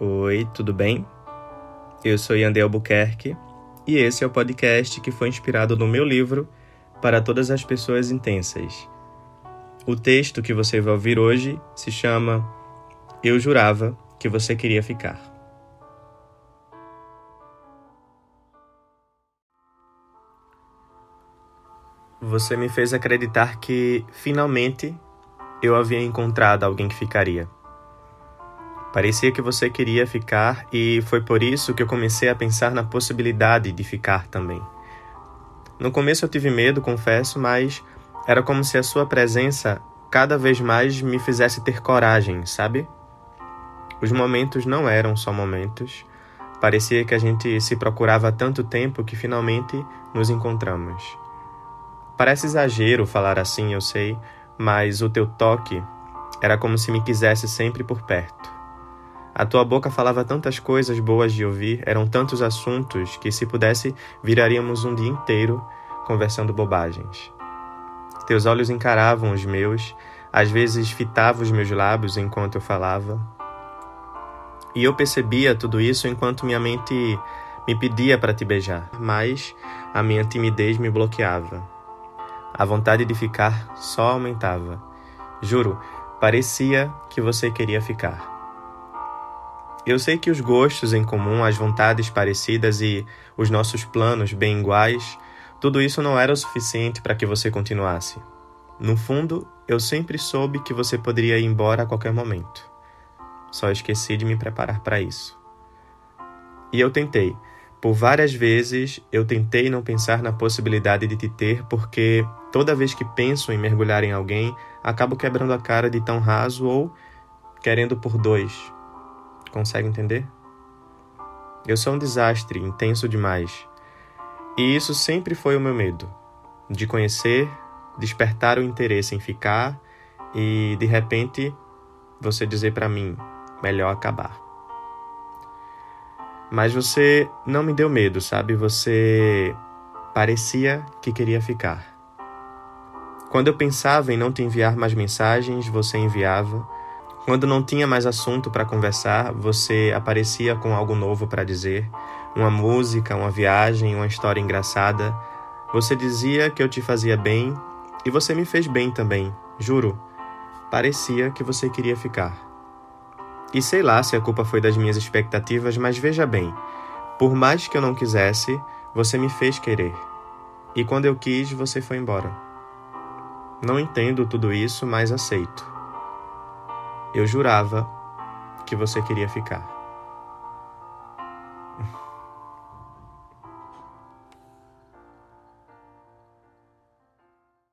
Oi, tudo bem? Eu sou Yandel Albuquerque e esse é o podcast que foi inspirado no meu livro Para Todas as Pessoas Intensas. O texto que você vai ouvir hoje se chama Eu Jurava que Você Queria Ficar. Você me fez acreditar que, finalmente, eu havia encontrado alguém que ficaria. Parecia que você queria ficar e foi por isso que eu comecei a pensar na possibilidade de ficar também. No começo eu tive medo, confesso, mas era como se a sua presença cada vez mais me fizesse ter coragem, sabe? Os momentos não eram só momentos. Parecia que a gente se procurava há tanto tempo que finalmente nos encontramos. Parece exagero falar assim, eu sei, mas o teu toque era como se me quisesse sempre por perto. A tua boca falava tantas coisas boas de ouvir, eram tantos assuntos que, se pudesse, viraríamos um dia inteiro conversando bobagens. Teus olhos encaravam os meus, às vezes fitavam os meus lábios enquanto eu falava. E eu percebia tudo isso enquanto minha mente me pedia para te beijar, mas a minha timidez me bloqueava. A vontade de ficar só aumentava. Juro, parecia que você queria ficar. Eu sei que os gostos em comum, as vontades parecidas e os nossos planos bem iguais, tudo isso não era o suficiente para que você continuasse. No fundo, eu sempre soube que você poderia ir embora a qualquer momento. Só esqueci de me preparar para isso. E eu tentei. Por várias vezes eu tentei não pensar na possibilidade de te ter, porque toda vez que penso em mergulhar em alguém, acabo quebrando a cara de tão raso ou querendo por dois, Consegue entender? Eu sou um desastre, intenso demais. E isso sempre foi o meu medo: de conhecer, despertar o interesse em ficar e, de repente, você dizer para mim: melhor acabar. Mas você não me deu medo, sabe? Você parecia que queria ficar. Quando eu pensava em não te enviar mais mensagens, você enviava. Quando não tinha mais assunto para conversar, você aparecia com algo novo para dizer, uma música, uma viagem, uma história engraçada. Você dizia que eu te fazia bem e você me fez bem também, juro. Parecia que você queria ficar. E sei lá se a culpa foi das minhas expectativas, mas veja bem, por mais que eu não quisesse, você me fez querer. E quando eu quis, você foi embora. Não entendo tudo isso, mas aceito. Eu jurava que você queria ficar.